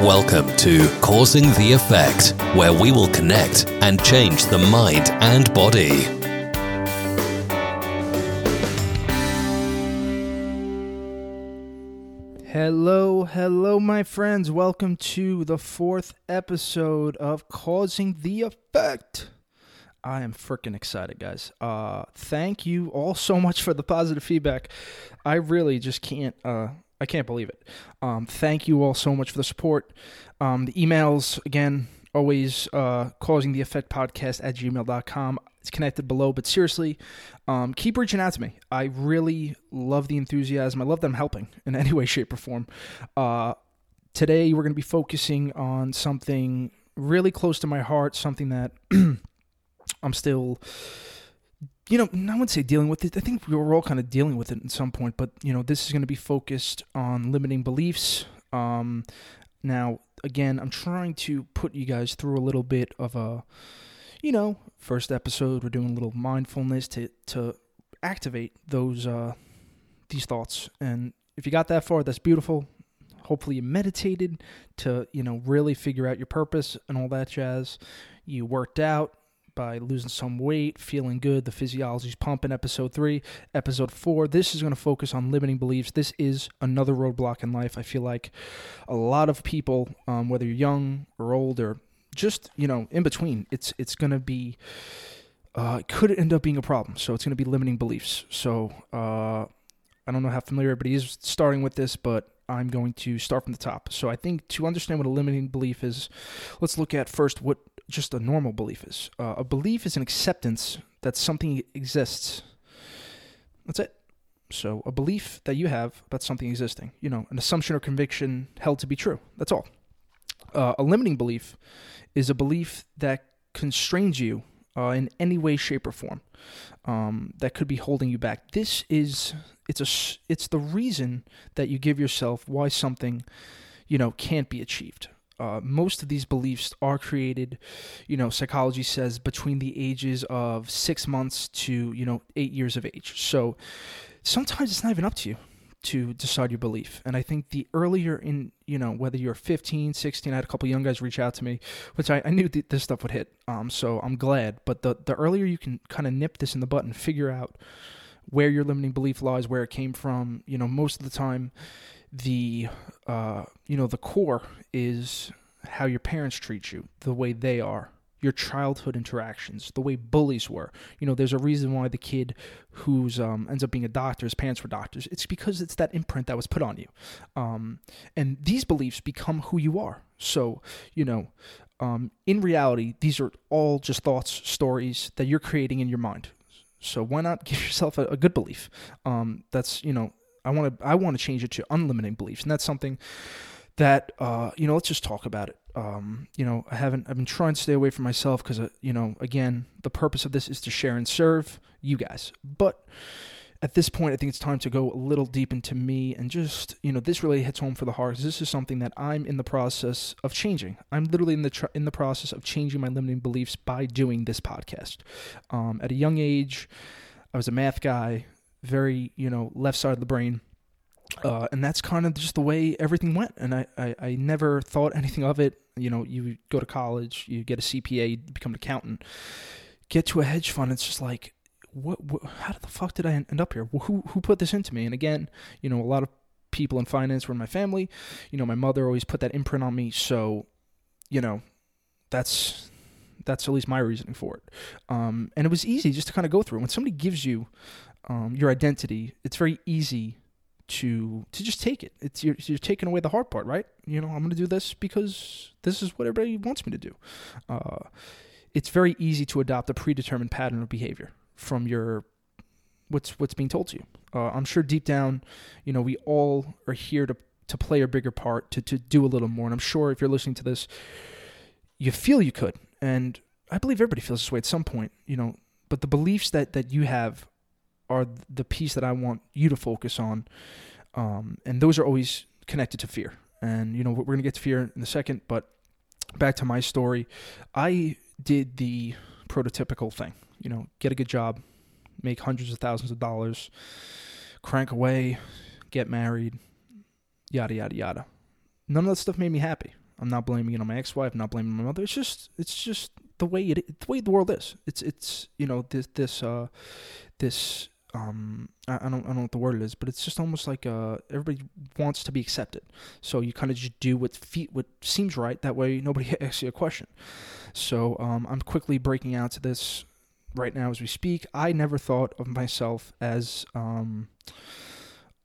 Welcome to Causing the Effect, where we will connect and change the mind and body. Hello, hello, my friends. Welcome to the fourth episode of Causing the Effect. I am freaking excited, guys. Uh, thank you all so much for the positive feedback. I really just can't. Uh, I can't believe it. Um, thank you all so much for the support. Um, the emails again, always uh, causing the effect podcast at gmail.com. It's connected below, but seriously, um, keep reaching out to me. I really love the enthusiasm. I love them helping in any way, shape, or form. Uh, today, we're going to be focusing on something really close to my heart, something that I'm still, you know, I wouldn't say dealing with it. I think we were all kind of dealing with it at some point, but, you know, this is going to be focused on limiting beliefs. Um, now, again, I'm trying to put you guys through a little bit of a, you know, first episode. We're doing a little mindfulness to to activate those uh, these thoughts. And if you got that far, that's beautiful. Hopefully, you meditated to you know really figure out your purpose and all that jazz. You worked out by losing some weight, feeling good. The physiology's pumping. Episode three, episode four. This is going to focus on limiting beliefs. This is another roadblock in life. I feel like a lot of people, um, whether you're young or old or just you know in between, it's it's going to be uh, it could end up being a problem. So it's going to be limiting beliefs. So uh, I don't know how familiar everybody is starting with this, but I'm going to start from the top. So I think to understand what a limiting belief is, let's look at first what just a normal belief is. Uh, a belief is an acceptance that something exists. That's it. So a belief that you have about something existing, you know, an assumption or conviction held to be true. That's all. Uh, a limiting belief is a belief that constrains you uh, in any way, shape, or form. Um, that could be holding you back. This is it's a it's the reason that you give yourself why something, you know, can't be achieved. Uh, most of these beliefs are created, you know, psychology says between the ages of six months to you know eight years of age. So sometimes it's not even up to you to decide your belief. And I think the earlier in, you know, whether you're 15, 16, I had a couple young guys reach out to me, which I, I knew th- this stuff would hit. Um, so I'm glad. But the, the earlier you can kind of nip this in the butt and figure out where your limiting belief lies, where it came from, you know, most of the time, the, uh, you know, the core is how your parents treat you, the way they are, your childhood interactions, the way bullies were. You know, there's a reason why the kid who's um, ends up being a doctor, his parents were doctors. It's because it's that imprint that was put on you, um, and these beliefs become who you are. So, you know, um, in reality, these are all just thoughts, stories that you're creating in your mind. So why not give yourself a, a good belief? Um, that's you know, I want to I want to change it to unlimited beliefs, and that's something that uh, you know. Let's just talk about it um, you know, I haven't. I've been trying to stay away from myself because, uh, you know, again, the purpose of this is to share and serve you guys. But at this point, I think it's time to go a little deep into me and just, you know, this really hits home for the heart. This is something that I'm in the process of changing. I'm literally in the tr- in the process of changing my limiting beliefs by doing this podcast. Um, at a young age, I was a math guy, very, you know, left side of the brain uh, and that's kind of just the way everything went. And I, I, I, never thought anything of it. You know, you go to college, you get a CPA, you become an accountant, get to a hedge fund. It's just like, what, what how the fuck did I end up here? Who, who put this into me? And again, you know, a lot of people in finance were in my family. You know, my mother always put that imprint on me. So, you know, that's, that's at least my reasoning for it. Um, and it was easy just to kind of go through. When somebody gives you um, your identity, it's very easy to to just take it. It's you're, you're taking away the hard part, right? You know, I'm going to do this because this is what everybody wants me to do. Uh, it's very easy to adopt a predetermined pattern of behavior from your what's what's being told to you. Uh, I'm sure deep down, you know, we all are here to to play a bigger part, to to do a little more. And I'm sure if you're listening to this, you feel you could, and I believe everybody feels this way at some point. You know, but the beliefs that that you have are the piece that I want you to focus on. Um, and those are always connected to fear. And, you know, we're going to get to fear in a second, but back to my story. I did the prototypical thing, you know, get a good job, make hundreds of thousands of dollars, crank away, get married, yada, yada, yada. None of that stuff made me happy. I'm not blaming it on my ex-wife. I'm not blaming my mother. It's just it's just the way it the way the world is. It's it's you know this this uh this um I, I don't I don't know what the word is, but it's just almost like uh everybody wants to be accepted. So you kind of just do what feet what seems right. That way nobody asks you a question. So um I'm quickly breaking out to this right now as we speak. I never thought of myself as um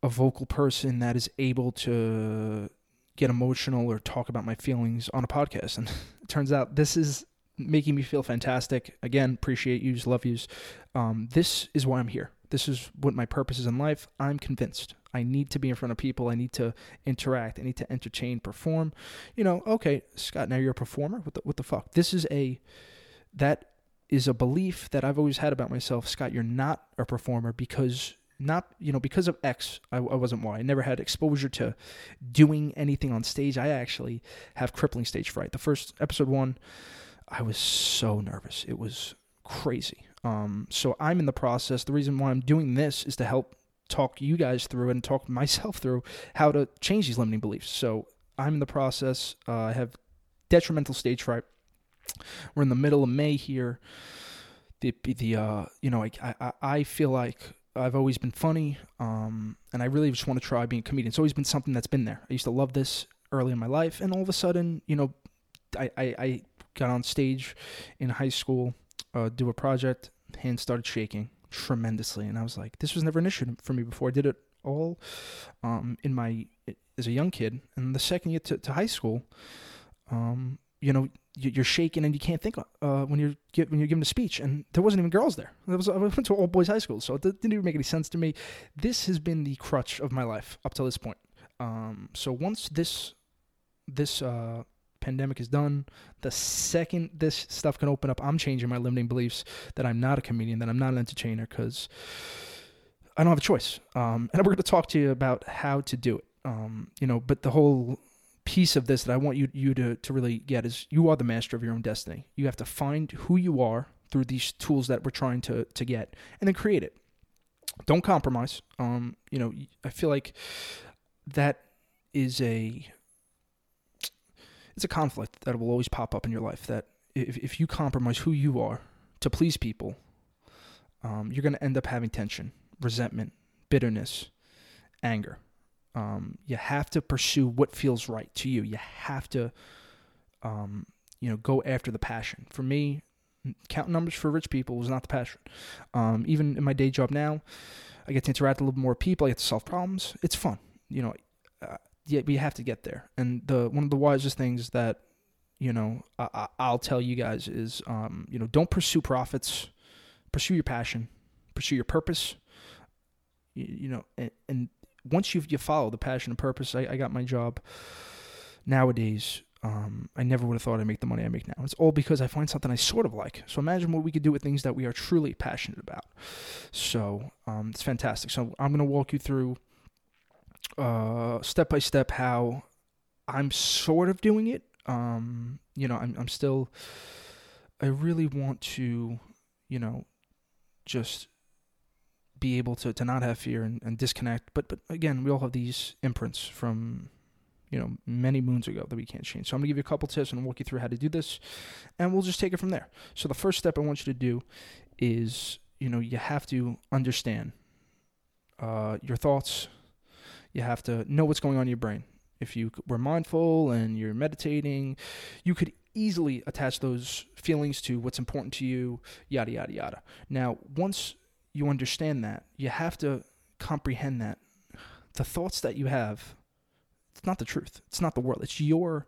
a vocal person that is able to get emotional or talk about my feelings on a podcast. And it turns out this is making me feel fantastic. Again, appreciate yous, love yous. Um, this is why I'm here. This is what my purpose is in life. I'm convinced. I need to be in front of people. I need to interact. I need to entertain, perform. You know, okay, Scott, now you're a performer. What the, what the fuck? This is a, that is a belief that I've always had about myself. Scott, you're not a performer because not you know because of X, I, I wasn't Y. I never had exposure to doing anything on stage. I actually have crippling stage fright. The first episode one, I was so nervous. It was crazy. Um, so I'm in the process. The reason why I'm doing this is to help talk you guys through and talk myself through how to change these limiting beliefs. So I'm in the process. Uh, I have detrimental stage fright. We're in the middle of May here. The the uh, you know I I I feel like I've always been funny, um, and I really just want to try being a comedian. It's always been something that's been there. I used to love this early in my life, and all of a sudden, you know, I, I, I got on stage in high school, uh, do a project, hands started shaking tremendously, and I was like, this was never an issue for me before. I did it all um, in my as a young kid, and the second year to, to high school, um, you know, you're shaking and you can't think uh, when you're when you're giving a speech, and there wasn't even girls there. There was I went to all boys high school, so it didn't even make any sense to me. This has been the crutch of my life up to this point. Um, so once this this uh, pandemic is done, the second this stuff can open up, I'm changing my limiting beliefs that I'm not a comedian, that I'm not an entertainer, because I don't have a choice. Um, and we're going to talk to you about how to do it. Um, you know, but the whole piece of this that I want you you to to really get is you are the master of your own destiny. You have to find who you are through these tools that we're trying to to get, and then create it. Don't compromise. Um, you know, I feel like that is a it's a conflict that will always pop up in your life. That if if you compromise who you are to please people, um, you're going to end up having tension, resentment, bitterness, anger. Um, you have to pursue what feels right to you. You have to, um, you know, go after the passion. For me, counting numbers for rich people was not the passion. Um, even in my day job now, I get to interact with a little more people. I get to solve problems. It's fun. You know, yeah, we have to get there. And the one of the wisest things that you know I, will tell you guys is, um, you know, don't pursue profits. Pursue your passion. Pursue your purpose. You, you know, and, and once you you follow the passion and purpose, I, I got my job. Nowadays, um, I never would have thought I'd make the money I make now. It's all because I find something I sort of like. So imagine what we could do with things that we are truly passionate about. So um, it's fantastic. So I'm going to walk you through uh, step by step how I'm sort of doing it. Um, you know, I'm, I'm still. I really want to, you know, just be able to, to not have fear and, and disconnect. But but again, we all have these imprints from you know many moons ago that we can't change. So I'm gonna give you a couple tips and walk you through how to do this, and we'll just take it from there. So the first step I want you to do is you know you have to understand uh, your thoughts. You have to know what's going on in your brain. If you were mindful and you're meditating, you could easily attach those feelings to what's important to you, yada, yada, yada. Now, once you understand that, you have to comprehend that the thoughts that you have, it's not the truth. It's not the world. It's your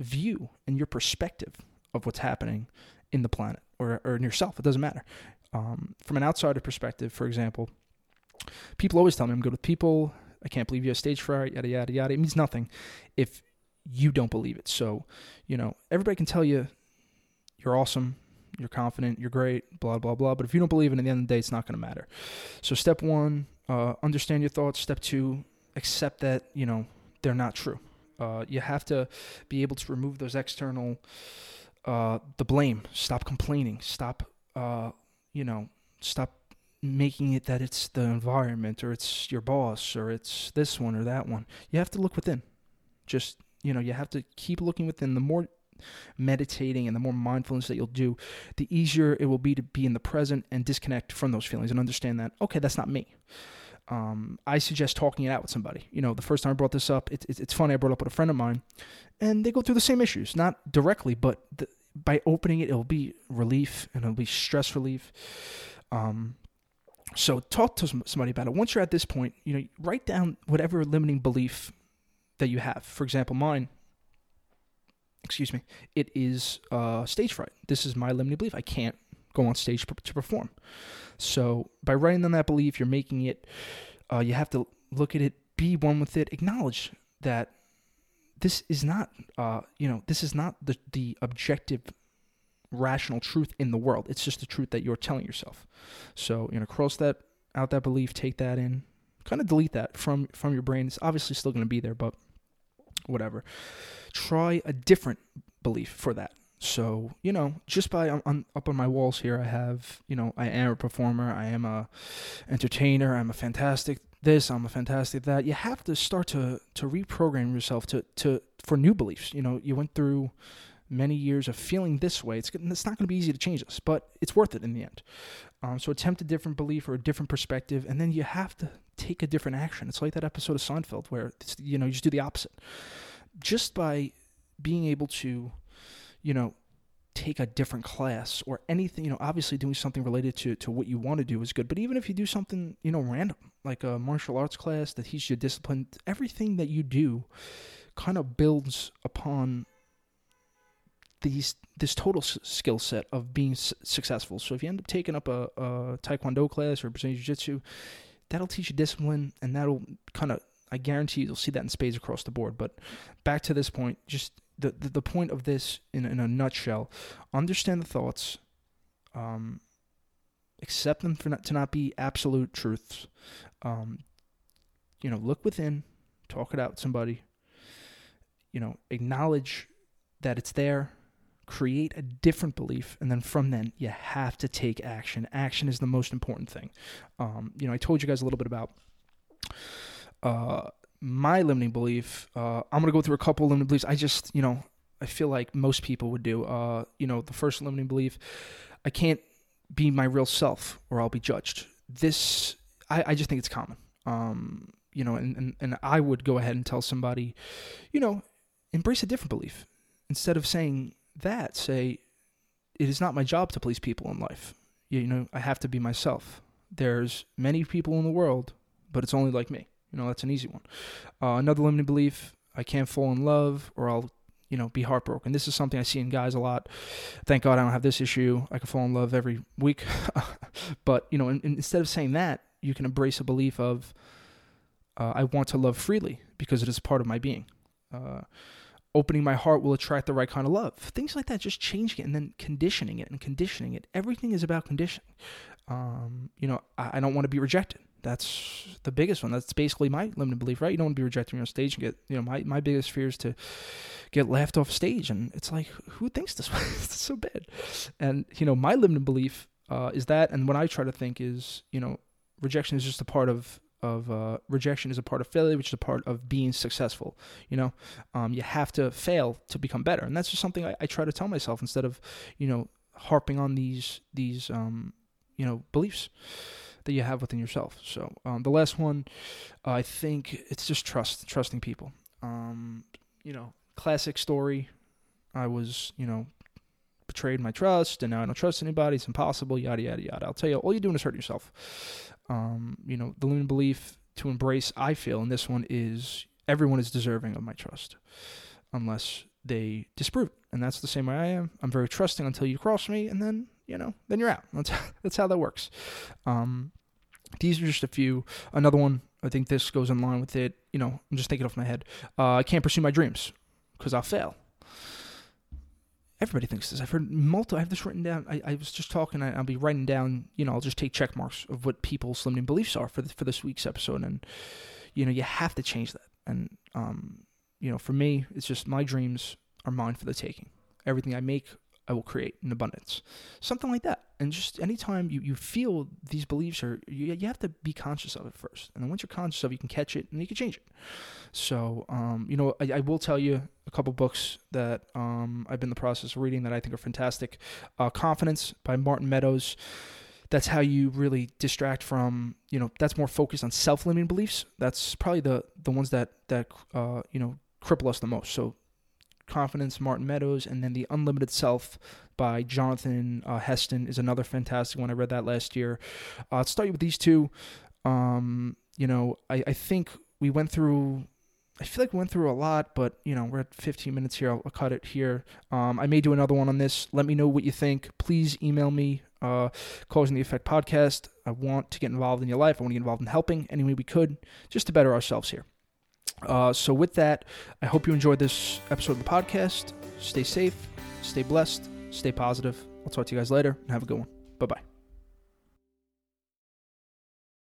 view and your perspective of what's happening in the planet or, or in yourself. It doesn't matter. Um, from an outsider perspective, for example, people always tell me I'm good with people. I can't believe you have stage fright, yada, yada, yada. It means nothing if you don't believe it. So, you know, everybody can tell you you're awesome, you're confident, you're great, blah, blah, blah. But if you don't believe it, at the end of the day, it's not going to matter. So, step one, uh, understand your thoughts. Step two, accept that, you know, they're not true. Uh, you have to be able to remove those external, uh, the blame. Stop complaining. Stop, uh, you know, stop making it that it's the environment or it's your boss or it's this one or that one. You have to look within. Just you know, you have to keep looking within. The more meditating and the more mindfulness that you'll do, the easier it will be to be in the present and disconnect from those feelings and understand that, okay, that's not me. Um, I suggest talking it out with somebody. You know, the first time I brought this up, it, it, it's funny. I brought it up with a friend of mine, and they go through the same issues, not directly, but the, by opening it, it'll be relief and it'll be stress relief. Um, so talk to somebody about it. Once you're at this point, you know, write down whatever limiting belief that you have. For example, mine. Excuse me. It is uh, stage fright. This is my limiting belief. I can't go on stage to perform. So by writing down that belief, you're making it. Uh, you have to look at it, be one with it, acknowledge that this is not, uh, you know, this is not the the objective, rational truth in the world. It's just the truth that you're telling yourself. So you know, cross that out that belief, take that in, kind of delete that from from your brain. It's obviously still going to be there, but whatever. Try a different belief for that. So you know, just by um, on, up on my walls here, I have you know, I am a performer, I am a entertainer, I'm a fantastic this, I'm a fantastic that. You have to start to to reprogram yourself to to for new beliefs. You know, you went through many years of feeling this way. It's it's not going to be easy to change this, but it's worth it in the end. Um, so attempt a different belief or a different perspective, and then you have to take a different action. It's like that episode of Seinfeld where you know you just do the opposite. Just by being able to you know, take a different class or anything, you know, obviously doing something related to, to what you want to do is good. But even if you do something, you know, random, like a martial arts class that teaches you discipline, everything that you do kind of builds upon these this total s- skill set of being s- successful. So if you end up taking up a, a taekwondo class or Brazilian jiu-jitsu, that'll teach you discipline and that'll kind of I guarantee you'll see that in spades across the board. But back to this point, just the, the, the point of this in, in a nutshell understand the thoughts um, accept them for not, to not be absolute truths um, you know look within talk it out with somebody you know acknowledge that it's there create a different belief and then from then you have to take action action is the most important thing um, you know i told you guys a little bit about uh, my limiting belief, uh, I'm gonna go through a couple of limiting beliefs. I just, you know, I feel like most people would do. Uh, you know, the first limiting belief, I can't be my real self or I'll be judged. This, I, I just think it's common. Um, you know, and, and, and I would go ahead and tell somebody, you know, embrace a different belief. Instead of saying that, say, it is not my job to please people in life. You know, I have to be myself. There's many people in the world, but it's only like me. You know, that's an easy one. Uh, another limiting belief: I can't fall in love, or I'll, you know, be heartbroken. This is something I see in guys a lot. Thank God I don't have this issue. I can fall in love every week. but you know, in, in, instead of saying that, you can embrace a belief of, uh, I want to love freely because it is part of my being. Uh, opening my heart will attract the right kind of love. Things like that, just changing it and then conditioning it and conditioning it. Everything is about conditioning. Um, you know, I, I don't want to be rejected. That's the biggest one. That's basically my limited belief, right? You don't want to be rejected on stage and get, you know, my, my biggest fear is to get laughed off stage. And it's like, who thinks this way? it's so bad. And, you know, my limited belief uh, is that. And what I try to think is, you know, rejection is just a part of of uh, rejection is a part of failure, which is a part of being successful. You know, um, you have to fail to become better, and that's just something I, I, try to tell myself instead of, you know, harping on these these um, you know beliefs that you have within yourself. So um, the last one, uh, I think it's just trust, trusting people. Um, you know, classic story. I was, you know, betrayed my trust, and now I don't trust anybody. It's impossible. Yada yada yada. I'll tell you, all you're doing is hurting yourself. Um, you know, the limiting belief to embrace. I feel, and this one is everyone is deserving of my trust, unless they disprove it. And that's the same way I am. I'm very trusting until you cross me, and then you know, then you're out. That's that's how that works. Um, these are just a few. Another one, I think this goes in line with it. You know, I'm just thinking off my head. Uh, I can't pursue my dreams because I'll fail. Everybody thinks this. I've heard multiple. I have this written down. I, I was just talking. I, will be writing down. You know, I'll just take check marks of what people's limiting beliefs are for the, for this week's episode, and you know, you have to change that. And um, you know, for me, it's just my dreams are mine for the taking. Everything I make, I will create in abundance. Something like that. And just anytime you, you feel these beliefs are, you, you have to be conscious of it first. And then once you're conscious of it, you can catch it and you can change it. So, um, you know, I, I will tell you a couple books that um, I've been in the process of reading that I think are fantastic. Uh, Confidence by Martin Meadows. That's how you really distract from, you know, that's more focused on self-limiting beliefs. That's probably the the ones that that uh, you know cripple us the most. So, Confidence, Martin Meadows, and then The Unlimited Self by Jonathan uh, Heston is another fantastic one. I read that last year. Uh, start you with these two. Um, you know, I, I think we went through I feel like we went through a lot, but you know we're at 15 minutes here. I'll, I'll cut it here. Um, I may do another one on this. Let me know what you think. Please email me. Uh, causing the effect podcast. I want to get involved in your life. I want to get involved in helping any way we could, just to better ourselves here. Uh, so with that, I hope you enjoyed this episode of the podcast. Stay safe, stay blessed, stay positive. I'll talk to you guys later, and have a good one.